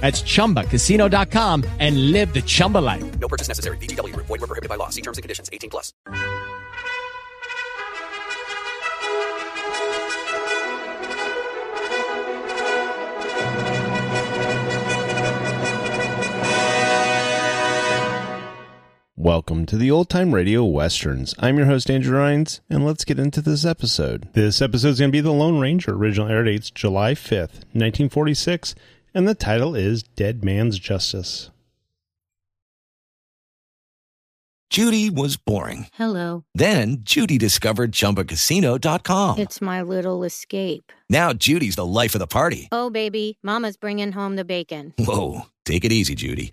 That's ChumbaCasino.com and live the Chumba life. No purchase necessary. VGW. Void were prohibited by law. See terms and conditions. 18 plus. Welcome to the Old Time Radio Westerns. I'm your host, Andrew Rhynes, and let's get into this episode. This episode is going to be The Lone Ranger. Original air dates July 5th, 1946, and the title is Dead Man's Justice. Judy was boring. Hello. Then Judy discovered ChumbaCasino.com. It's my little escape. Now Judy's the life of the party. Oh, baby, Mama's bringing home the bacon. Whoa. Take it easy, Judy.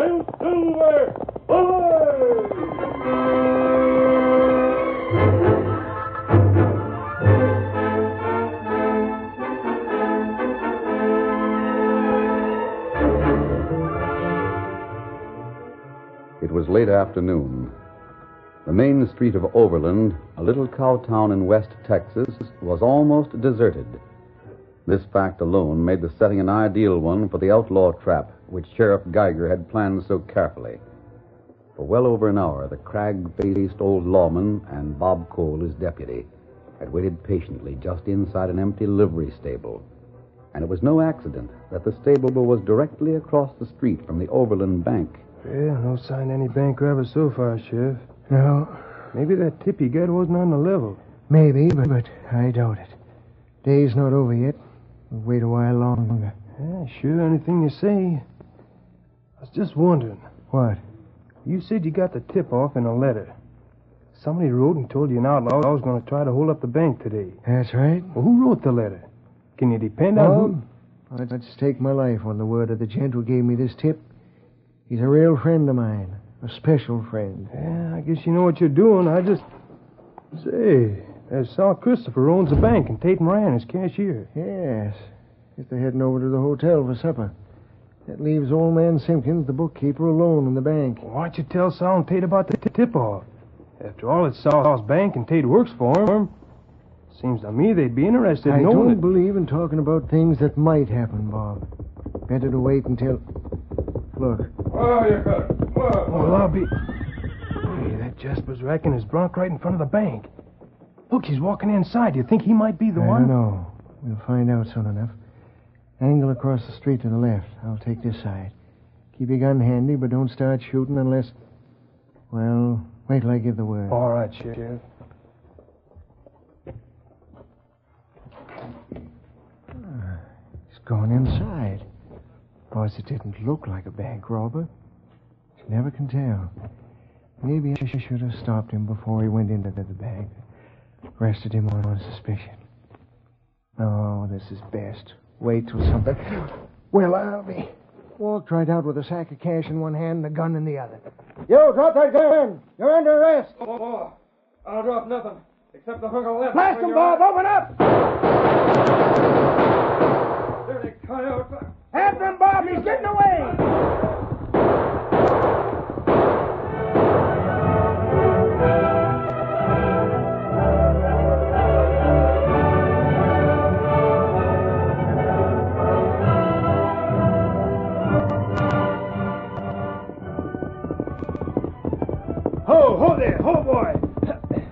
It was late afternoon. The main street of Overland, a little cow town in West Texas, was almost deserted. This fact alone made the setting an ideal one for the outlaw trap which Sheriff Geiger had planned so carefully. For well over an hour, the crag faced old lawman and Bob Cole, his deputy, had waited patiently just inside an empty livery stable. And it was no accident that the stable was directly across the street from the Overland Bank. Yeah, no sign of any bank robbers so far, Sheriff. No. Maybe that tip you got wasn't on the level. Maybe, but, but I doubt it. Day's not over yet. We'll wait a while longer. Yeah, sure, anything you say. I was just wondering. What? You said you got the tip off in a letter. Somebody wrote and told you an outlaw I was going to try to hold up the bank today. That's right. Well, who wrote the letter? Can you depend on who? I'd stake my life on the word of the gent who gave me this tip. He's a real friend of mine. A special friend. Yeah, I guess you know what you're doing. I just. Say, there's Sal Christopher owns the bank, and Tate Moran is cashier. Yes. Guess they're heading over to the hotel for supper. That leaves old man Simpkins, the bookkeeper, alone in the bank. Why'd you tell Sal and Tate about the t- tip-off? After all, it's Sal's bank, and Tate works for him. Seems to me they'd be interested I in knowing don't it. believe in talking about things that might happen, Bob. Better to wait until. Look. Oh, you got it. Well, I'll be. Hey, that Jasper's racking his bronc right in front of the bank. Look, he's walking inside. Do you think he might be the one? I one? don't know. We'll find out soon enough. Angle across the street to the left. I'll take this side. Keep your gun handy, but don't start shooting unless. Well, wait till I give the word. All right, Sheriff. Ah, he's gone inside. Boys, it didn't look like a bank robber. You never can tell. Maybe I should have stopped him before he went into the bank. Arrested him on suspicion. Oh, this is best. Wait till something. Well, I'll be. Walked right out with a sack of cash in one hand and a gun in the other. You, drop that gun! You're under arrest! Oh, oh, I'll drop nothing, except the hunk of left. Blast him, Bob! Open up! Dirty coyote. After him, Bob! He's getting away! There, ho, boy.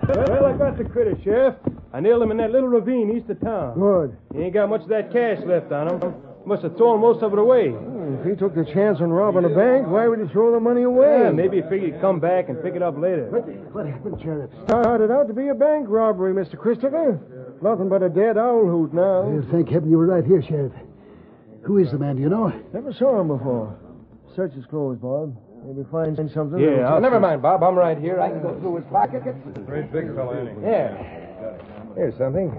well, I got the critter, Sheriff. I nailed him in that little ravine east of town. Good. He ain't got much of that cash left on him. Must have thrown most of it away. Hmm, if he took the chance on robbing a bank, why would he throw the money away? Yeah, maybe he figured he'd come back and pick it up later. What happened, Sheriff? Started out to be a bank robbery, Mr. Christopher. Nothing but a dead owl hoot now. Well, thank heaven you were right here, Sheriff. Who is the man, do you know? Never saw him before. Search his clothes, Bob. Maybe find something. Yeah, I'll Never mind, Bob. I'm right here. I can go through his pocket. Great big fellow, ain't he? Yeah. Here's something.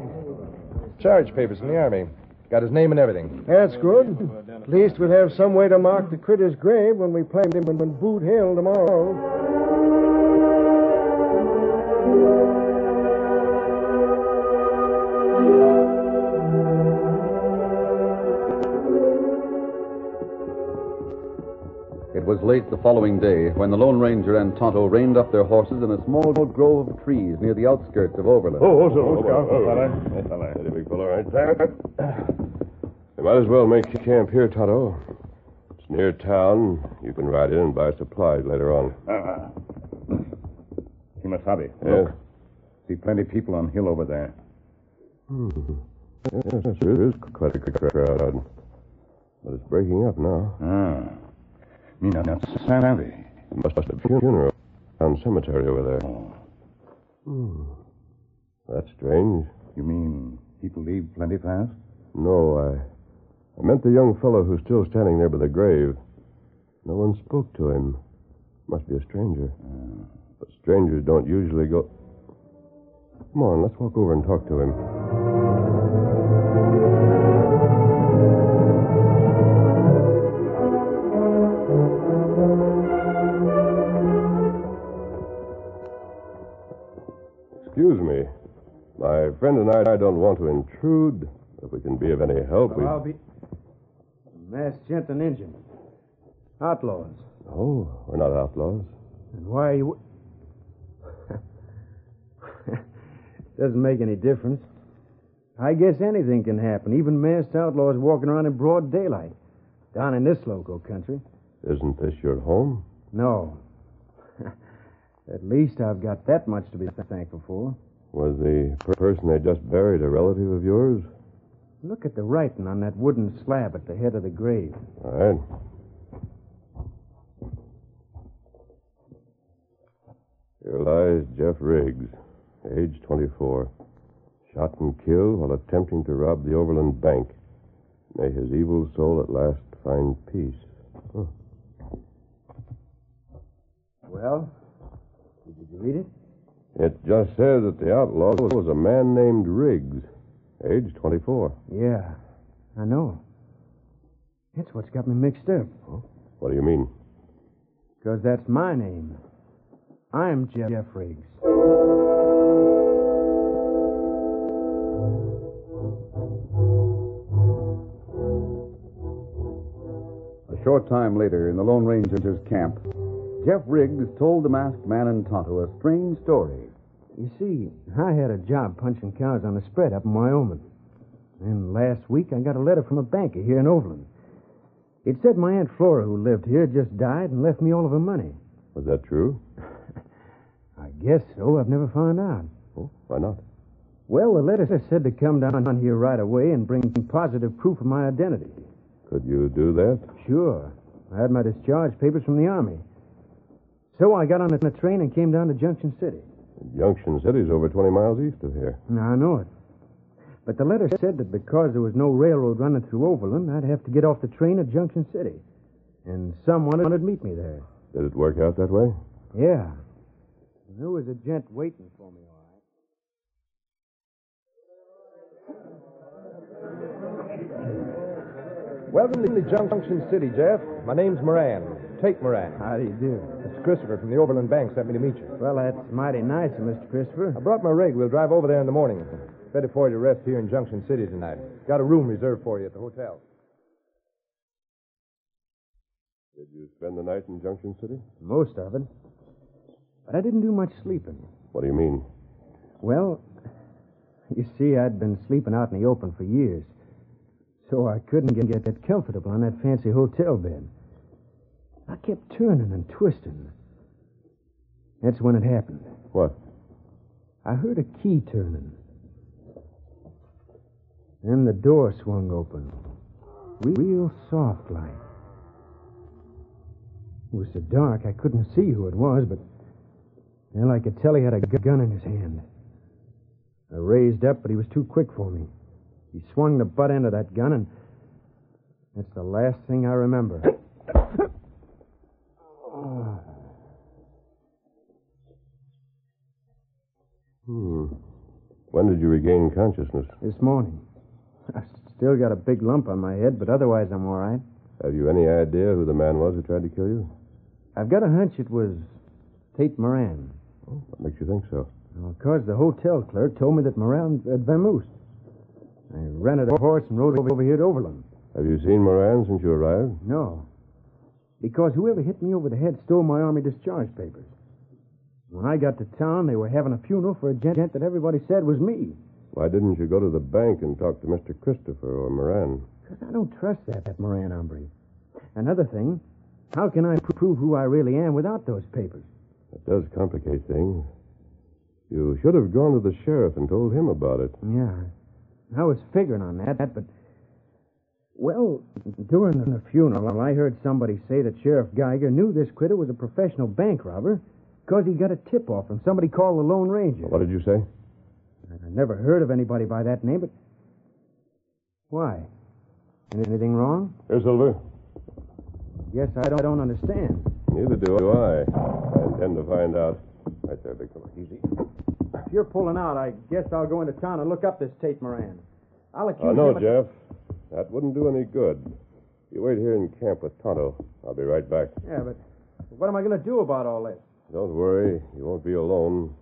Charge papers from the Army. Got his name and everything. That's good. At least we'll have some way to mark the critter's grave when we plant him in Boot Hill tomorrow. Was late the following day when the Lone Ranger and Tonto reined up their horses in a small grove of trees near the outskirts of Overland. Oh, oh, oh, oh, oh, fella. Hey, fella. Steady, big fella, right there. You might as well make camp here, Tonto. It's near town. You can ride in and buy supplies later on. Uh, Kemosabe, Yeah? look. See plenty of people on hill over there. Hmm. Yes, there is quite a crowd. But it's breaking up now. Ah. Mina Savi. Must have a funeral town cemetery over there. Hmm. That's strange. You mean people leave plenty fast? No, I, I meant the young fellow who's still standing there by the grave. No one spoke to him. Must be a stranger. But strangers don't usually go. Come on, let's walk over and talk to him. My friend and I I don't want to intrude. If we can be of any help, we. Well, I'll be. Masked gent and Injun. Outlaws. Oh, we're not outlaws. And why are you. Doesn't make any difference. I guess anything can happen, even masked outlaws walking around in broad daylight. Down in this local country. Isn't this your home? No. At least I've got that much to be thankful for. Was the per- person they just buried a relative of yours? Look at the writing on that wooden slab at the head of the grave. All right. Here lies Jeff Riggs, age 24. Shot and killed while attempting to rob the Overland Bank. May his evil soul at last find peace. Huh. Well, did you read it? It just says that the outlaw was a man named Riggs, age 24. Yeah, I know. That's what's got me mixed up. What do you mean? Because that's my name. I'm Jeff, Jeff Riggs. A short time later, in the Lone Ranger's camp, Jeff Riggs told the masked man and Tonto a strange story. You see, I had a job punching cows on the spread up in Wyoming. And last week I got a letter from a banker here in Overland. It said my Aunt Flora, who lived here, just died and left me all of her money. Was that true? I guess so. I've never found out. Oh, why not? Well, the letter said to come down on here right away and bring positive proof of my identity. Could you do that? Sure. I had my discharge papers from the Army. So I got on a train and came down to Junction City. Junction City's over 20 miles east of here. Now, I know it. But the letter said that because there was no railroad running through Overland, I'd have to get off the train at Junction City. And someone would meet me there. Did it work out that way? Yeah. There was a gent waiting for me, all right. Welcome to Junction City, Jeff. My name's Moran. Tate Moran. How do you do? It's Christopher from the Overland Bank sent me to meet you. Well, that's mighty nice of Mr. Christopher. I brought my rig. We'll drive over there in the morning. Better for you to rest here in Junction City tonight. Got a room reserved for you at the hotel. Did you spend the night in Junction City? Most of it. But I didn't do much sleeping. What do you mean? Well, you see, I'd been sleeping out in the open for years. So I couldn't get, get that comfortable on that fancy hotel bed. I kept turning and twisting. That's when it happened. What? I heard a key turning. Then the door swung open. Real soft like. It was so dark I couldn't see who it was, but well, I could tell he had a gun in his hand. I raised up, but he was too quick for me. He swung the butt end of that gun, and that's the last thing I remember. Hmm. When did you regain consciousness? This morning. I still got a big lump on my head, but otherwise I'm all right. Have you any idea who the man was who tried to kill you? I've got a hunch it was Tate Moran. What makes you think so? Because the hotel clerk told me that Moran had vamoosed. I rented a horse and rode over here to Overland. Have you seen Moran since you arrived? No. Because whoever hit me over the head stole my Army discharge papers. When I got to town, they were having a funeral for a gent that everybody said was me. Why didn't you go to the bank and talk to Mr. Christopher or Moran? Because I don't trust that, that Moran hombre. Another thing, how can I pr- prove who I really am without those papers? That does complicate things. You should have gone to the sheriff and told him about it. Yeah. I was figuring on that, but. Well, during the funeral, I heard somebody say that Sheriff Geiger knew this critter was a professional bank robber because he got a tip off from somebody called the Lone Ranger. What did you say? I never heard of anybody by that name, but. Why? Anything wrong? Here, Silver. Guess I don't, don't understand. Neither do I. I intend to find out. Right there, big fella. Easy. if you're pulling out, I guess I'll go into town and look up this Tate Moran. I'll accuse Oh, no, him of- Jeff. That wouldn't do any good. You wait here in camp with Tonto. I'll be right back. Yeah, but what am I going to do about all this? Don't worry. You won't be alone.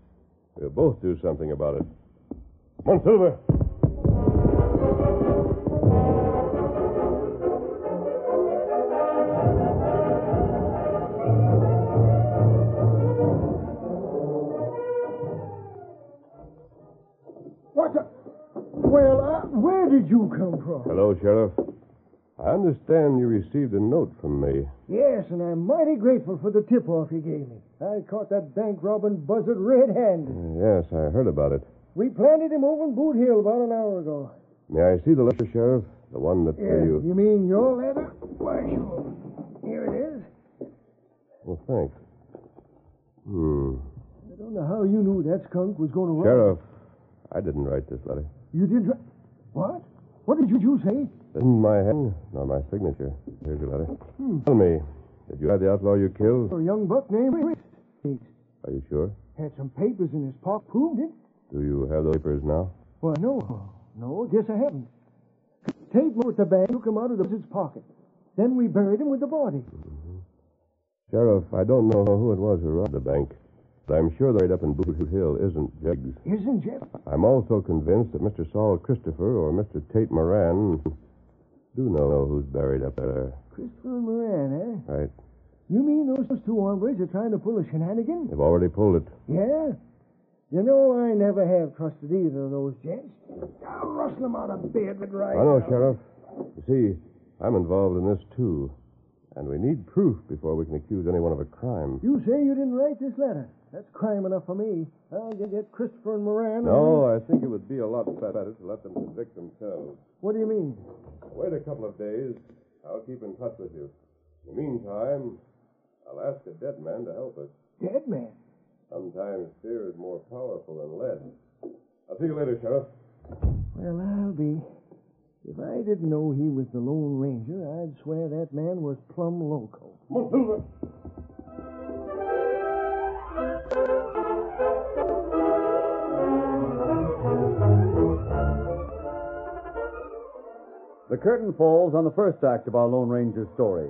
We'll both do something about it. Silver. What the... Well, uh, where did you come from? Hello, Sheriff. I understand you received a note from me. Yes, and I'm mighty grateful for the tip-off you gave me. I caught that bank robbing buzzard red-handed. Yes, I heard about it. We planted him over in Boot Hill about an hour ago. May I see the letter, Sheriff? The one that uh, Yeah, you. you mean your letter? Why, sure. Here it is. Well, thanks. Hmm. I don't know how you knew that skunk was going to rob. Sheriff, I didn't write this letter. You did... Ra- what? What did you, you say? Isn't my hand nor my signature. Here's your letter. Hmm. Tell me, did you have the outlaw you killed? A young buck named Are you sure? Had some papers in his pocket. Proved it. Do you have those papers now? Well, no. No, guess I haven't. Tate moved the bag, took him out of the buzzard's pocket. Then we buried him with the body. Sheriff, I don't know who it was who robbed the bank, but I'm sure the raid up in Boot Hill isn't Jeggs. Isn't Jeff? I'm also convinced that Mr. Saul Christopher or Mr. Tate Moran do know who's buried up there. Christopher Moran, eh? Right. You mean those two hombres are trying to pull a shenanigan? They've already pulled it. Yeah? You know, I never have trusted either of those gents. I'll rustle them out of bed with right I know, now. Sheriff. You see, I'm involved in this, too. And we need proof before we can accuse anyone of a crime. You say you didn't write this letter. That's crime enough for me. I'll get, Christopher and Moran. and- No, I think it would be a lot better to let them convict themselves. What do you mean? Wait a couple of days. I'll keep in touch with you. In the meantime, I'll ask a dead man to help us. Dead man. Sometimes fear is more powerful than lead. I'll see you later, Sheriff. Well, I'll be. If I didn't know he was the Lone Ranger, I'd swear that man was plumb loco. Come. The curtain falls on the first act of our Lone Ranger story.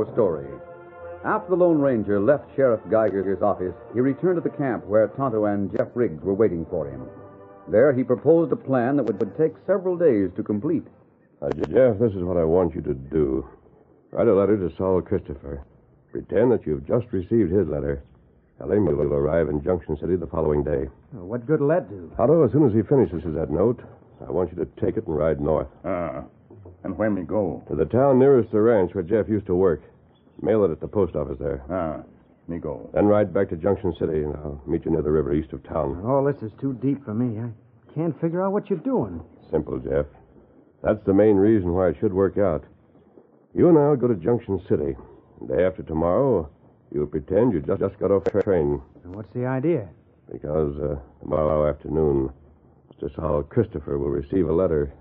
Our story. After the Lone Ranger left Sheriff Geiger's office, he returned to the camp where Tonto and Jeff Riggs were waiting for him. There, he proposed a plan that would, would take several days to complete. Uh, Jeff, this is what I want you to do. Write a letter to Saul Christopher. Pretend that you've just received his letter. Tell him you'll arrive in Junction City the following day. Uh, What good will that do? Tonto, as soon as he finishes that note, I want you to take it and ride north. Ah. And where me go? To the town nearest the ranch where Jeff used to work. Mail it at the post office there. Ah. Me go. Then ride back to Junction City, and I'll meet you near the river east of town. All this is too deep for me. I can't figure out what you're doing. Simple, Jeff. That's the main reason why it should work out. You and I'll go to Junction City. Day after tomorrow, you'll pretend you just, just got off the train. And what's the idea? Because uh, tomorrow afternoon, Mr. Saul Christopher will receive a letter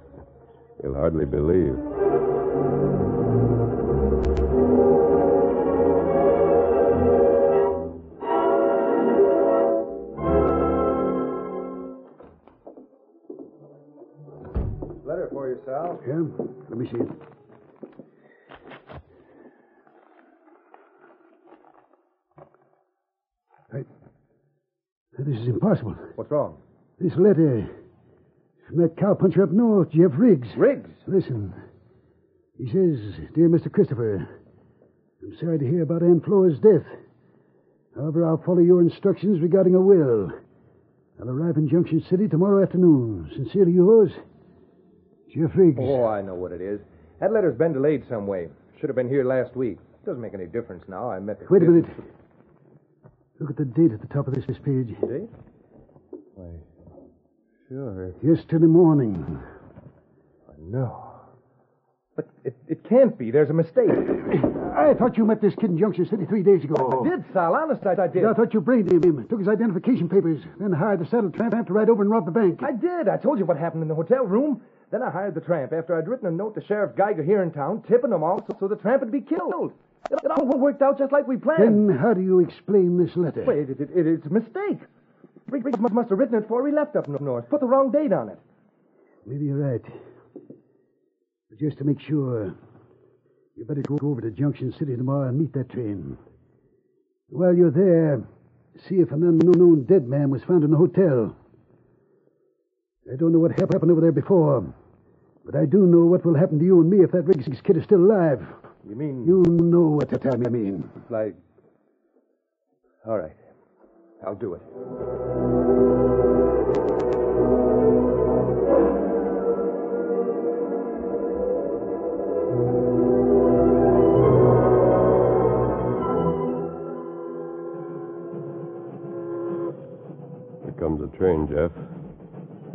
he'll hardly believe. Yeah? Let me see it. I... This is impossible. What's wrong? This letter from that cowpuncher up north, Jeff Riggs. Riggs? Listen. He says, Dear Mr. Christopher, I'm sorry to hear about Anne Flora's death. However, I'll follow your instructions regarding a will. I'll arrive in Junction City tomorrow afternoon. Sincerely yours, Jeff Riggs. Oh, I know what it is. That letter's been delayed some way. Should have been here last week. Doesn't make any difference now. I met the Wait a minute. Look at the date at the top of this, page. Date? Why, sure. Yesterday morning. No. But it, it can't be. There's a mistake. I thought you met this kid in Junction City three days ago. I did, Sal. Honest, I, I did. I thought you brained him, took his identification papers, then hired the saddle tramp to ride over and rob the bank. I did. I told you what happened in the hotel room. Then I hired the tramp after I'd written a note to Sheriff Geiger here in town, tipping him off so, so the tramp would be killed. It, it all worked out just like we planned. Then how do you explain this letter? Wait, it, it, it, it's a mistake. Riggs must, must have written it before we left up north. Put the wrong date on it. Maybe you're right. But just to make sure, you better go over to Junction City tomorrow and meet that train. While you're there, see if an unknown dead man was found in the hotel. I don't know what happened over there before, but I do know what will happen to you and me if that Riggs kid is still alive. You mean. You know what the time I mean. Like. All right. I'll do it. Here comes a train, Jeff.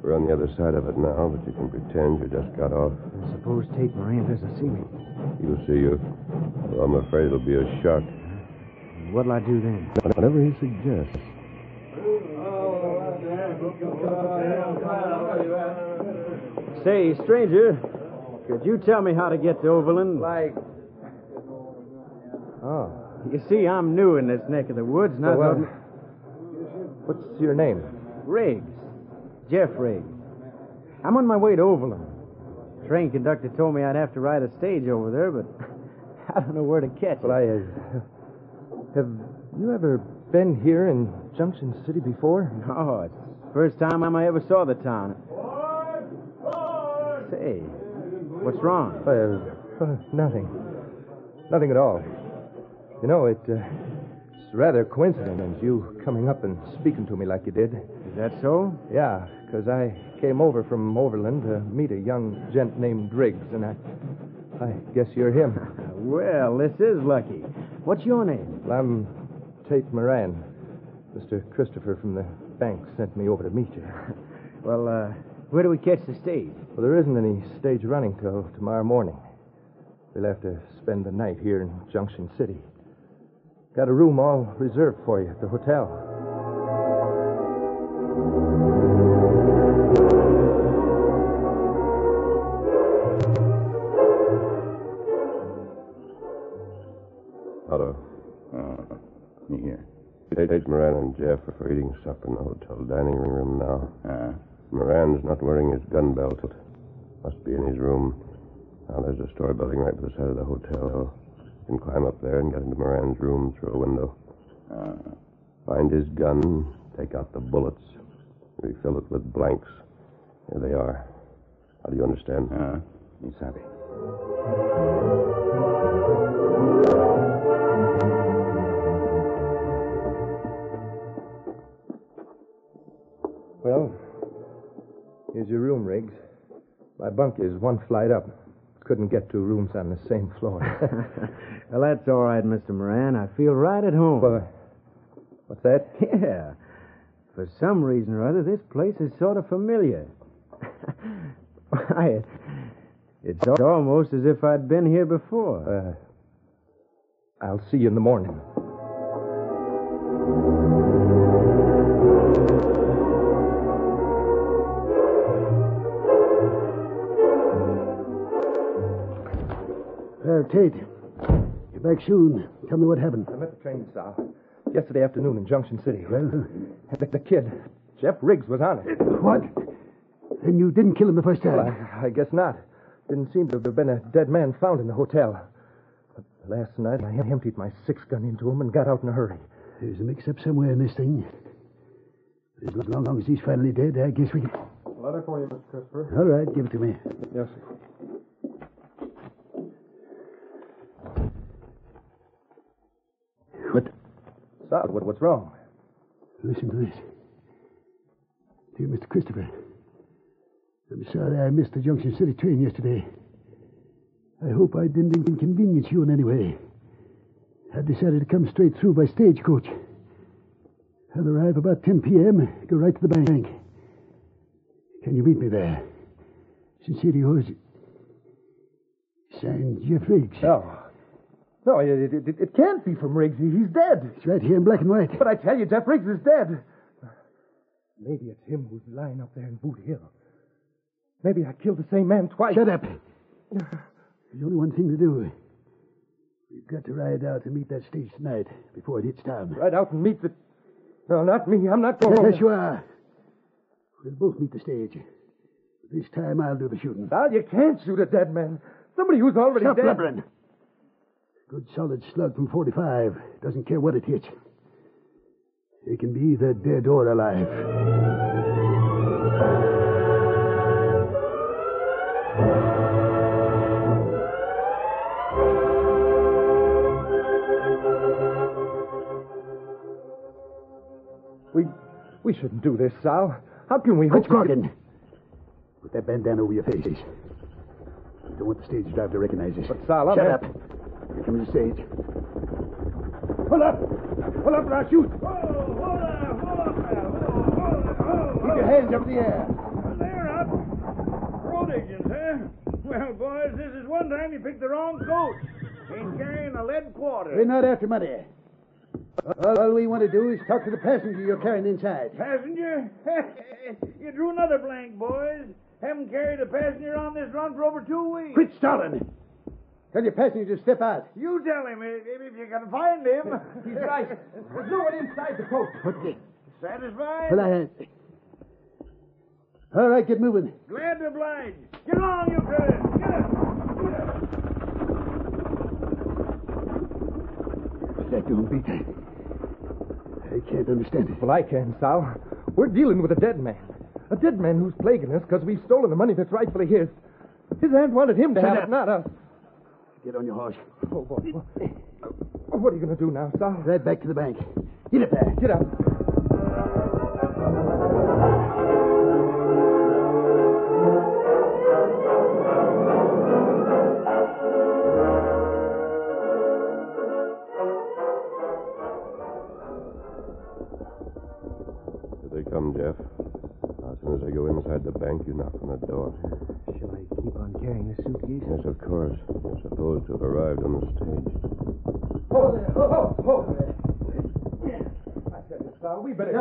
We're on the other side of it now, but you can pretend you just got off. I Suppose Tate Moran doesn't see me. He'll see you. Well, I'm afraid it'll be a shock. What'll I do then? Whatever he suggests. Say, stranger, could you tell me how to get to Overland? Like. Oh. You see, I'm new in this neck of the woods, and I Well, thought... What's your name? Riggs. Jeff Riggs. I'm on my way to Overland. Train conductor told me I'd have to ride a stage over there, but I don't know where to catch Well, it. I. Uh, have you ever been here in Junction City before? No, it's the first time I ever saw the town. Say, what's wrong? Uh, uh, nothing. Nothing at all. You know, it, uh, it's rather coincident you coming up and speaking to me like you did. Is that so? Yeah, because I came over from Overland to meet a young gent named Riggs, and I, I guess you're him. Well, this is lucky. What's your name? Well, I'm Tate Moran. Mr. Christopher from the bank sent me over to meet you. Well, uh, where do we catch the stage? Well, there isn't any stage running till tomorrow morning. We'll have to spend the night here in Junction City. Got a room all reserved for you at the hotel. Tonto. Uh, me here. Tate Moran and Jeff are eating supper in the hotel dining room now. Uh, Moran's not wearing his gun belt. Must be in his room. Now, there's a store building right by the side of the hotel. You can climb up there and get into Moran's room through a window. uh, Find his gun, take out the bullets, refill it with blanks. Here they are. How do you understand? uh, me savvy. Well, here's your room, Riggs. My bunk is one flight up. Couldn't get two rooms on the same floor. well, that's all right, Mr. Moran. I feel right at home. Well, what's that? Yeah. For some reason or other, this place is sort of familiar. Why, it's almost as if I'd been here before. Uh, I'll see you in the morning. Uh, Tate, you're back soon. Tell me what happened. I met the train, Sal. Yesterday afternoon in Junction City. Well, The, the kid, Jeff Riggs, was on it. what? Then you didn't kill him the first time. Well, I, I guess not. Didn't seem to have been a dead man found in the hotel. But last night, I emptied my six gun into him and got out in a hurry. There's a mix-up somewhere in this thing. As long, long as he's finally dead, I guess we can. Letter for you, Mr. Christopher. All right, give it to me. Yes, sir. What? What, what's wrong? Listen to this. Dear Mr. Christopher, I'm sorry I missed the Junction City train yesterday. I hope I didn't inconvenience you in any way. I decided to come straight through by stagecoach. I'll arrive about 10 p.m., go right to the bank. Can you meet me there? Sincerely yours, signed Jeff Riggs. No. Oh, Oh, no, it, it, it, it can't be from Riggs. He's dead. It's right here in black and white. But I tell you, Jeff Riggs is dead. Maybe it's him who's lying up there in Boot Hill. Maybe I killed the same man twice. Shut up. There's only one thing to do. We've got to ride out and meet that stage tonight before it hits town. Ride out and meet the. No, not me. I'm not going. Yes, you are. We'll both meet the stage. This time I'll do the shooting. Sal, you can't shoot a dead man. Somebody who's already Stop dead. blubbering. Good solid slug from 45. Doesn't care what it hits. It can be either dead or alive. We we shouldn't do this, Sal. How can we Quit to- squawking. Put that bandana over your faces. You don't want the stage driver to recognize us. But, Sal, Shut up. Comes the stage. Pull up. Pull up, or I'll shoot. Keep your hands up in the air. They're up. Road agents, huh? Well, boys, this is one time you picked the wrong coach. Ain't carrying a lead quarter. We're not after money. All, all we want to do is talk to the passenger you're carrying inside. Passenger? you drew another blank, boys. Haven't carried a passenger on this run for over two weeks. Quit stalling. Tell your passenger to step out. You tell him eh, if, if you can find him. He's right. There's no one inside the coach. Okay. Satisfied? Well, I... All right, get moving. Glad to oblige. Get along, you fellas. Get up. What's that doing, Peter? I can't understand it. Well, I can, Sal. We're dealing with a dead man. A dead man who's plaguing us because we've stolen the money that's rightfully his. His aunt wanted him to Shut have up. it, not us. Get on your horse. Oh, boy. What, oh, what are you going to do now, Sal? Right back to the bank. Get up there. Get up.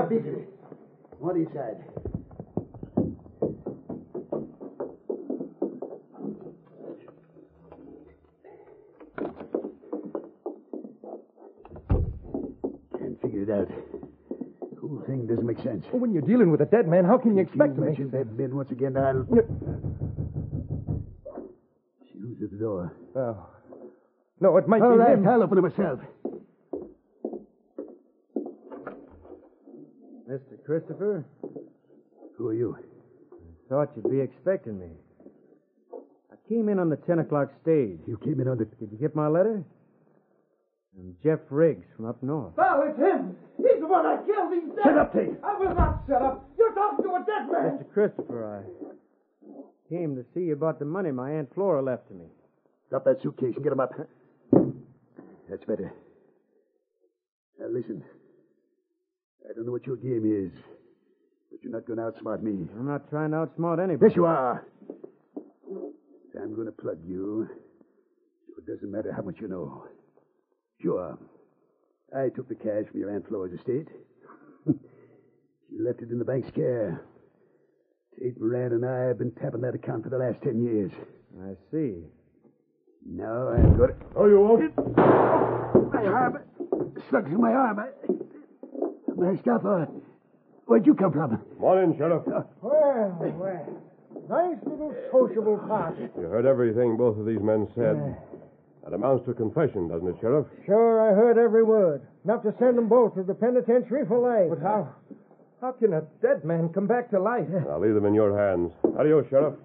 Sal. We better Now, Peter. What inside? Can't figure it out. Whole thing doesn't make sense. Well, when you're dealing with a dead man, how can you expect you to make mention that bin once again, I'll... Shoes at the door. Oh. No, it might All be right, him. I'll open it myself. Mr. Christopher, Who are you? I thought you'd be expecting me. I came in on the 10 o'clock stage. You came in on the... Did you get my letter? I'm Jeff Riggs from up north. Sal, it's him. He's the one I killed. He's dead. Shut up, Tate. I will not shut up. You're talking to a dead man. Mr. Christopher, I came to see you about the money my Aunt Flora left to me. Drop that suitcase and get him up. That's better. Now, listen. I don't know what your game is, but you're not going to outsmart me. I'm not trying to outsmart anybody. Yes, you are. I'm going to plug you, so it doesn't matter how much you know. Sure. I took the cash from your Aunt Flora's estate. she left it in the bank's care. Tate Moran and I have been tapping that account for the last ten years. I see. Now I'm got it. Oh, you want it? My arm. Stuck to my arm. I... My scalp. uh, Where'd you come from? Morning, Sheriff. Well, well. Nice little sociable party. You heard everything both of these men said. That amounts to a confession, doesn't it, Sheriff? Sure, I heard every word. Enough to send them both to the penitentiary for life. But how? How can a dead man come back to life? I'll leave them in your hands. Adios, Sheriff.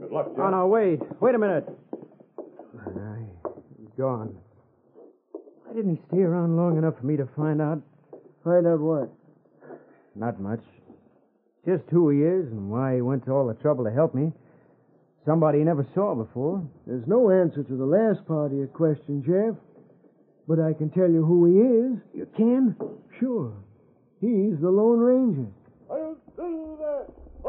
Good luck, Oh, no, wait. Wait a minute. I, he's gone. Why didn't he stay around long enough for me to find out? Find out what? Not much. Just who he is and why he went to all the trouble to help me. Somebody he never saw before. There's no answer to the last part of your question, Jeff. But I can tell you who he is. You can? Sure. He's the Lone Ranger. I'll do that. The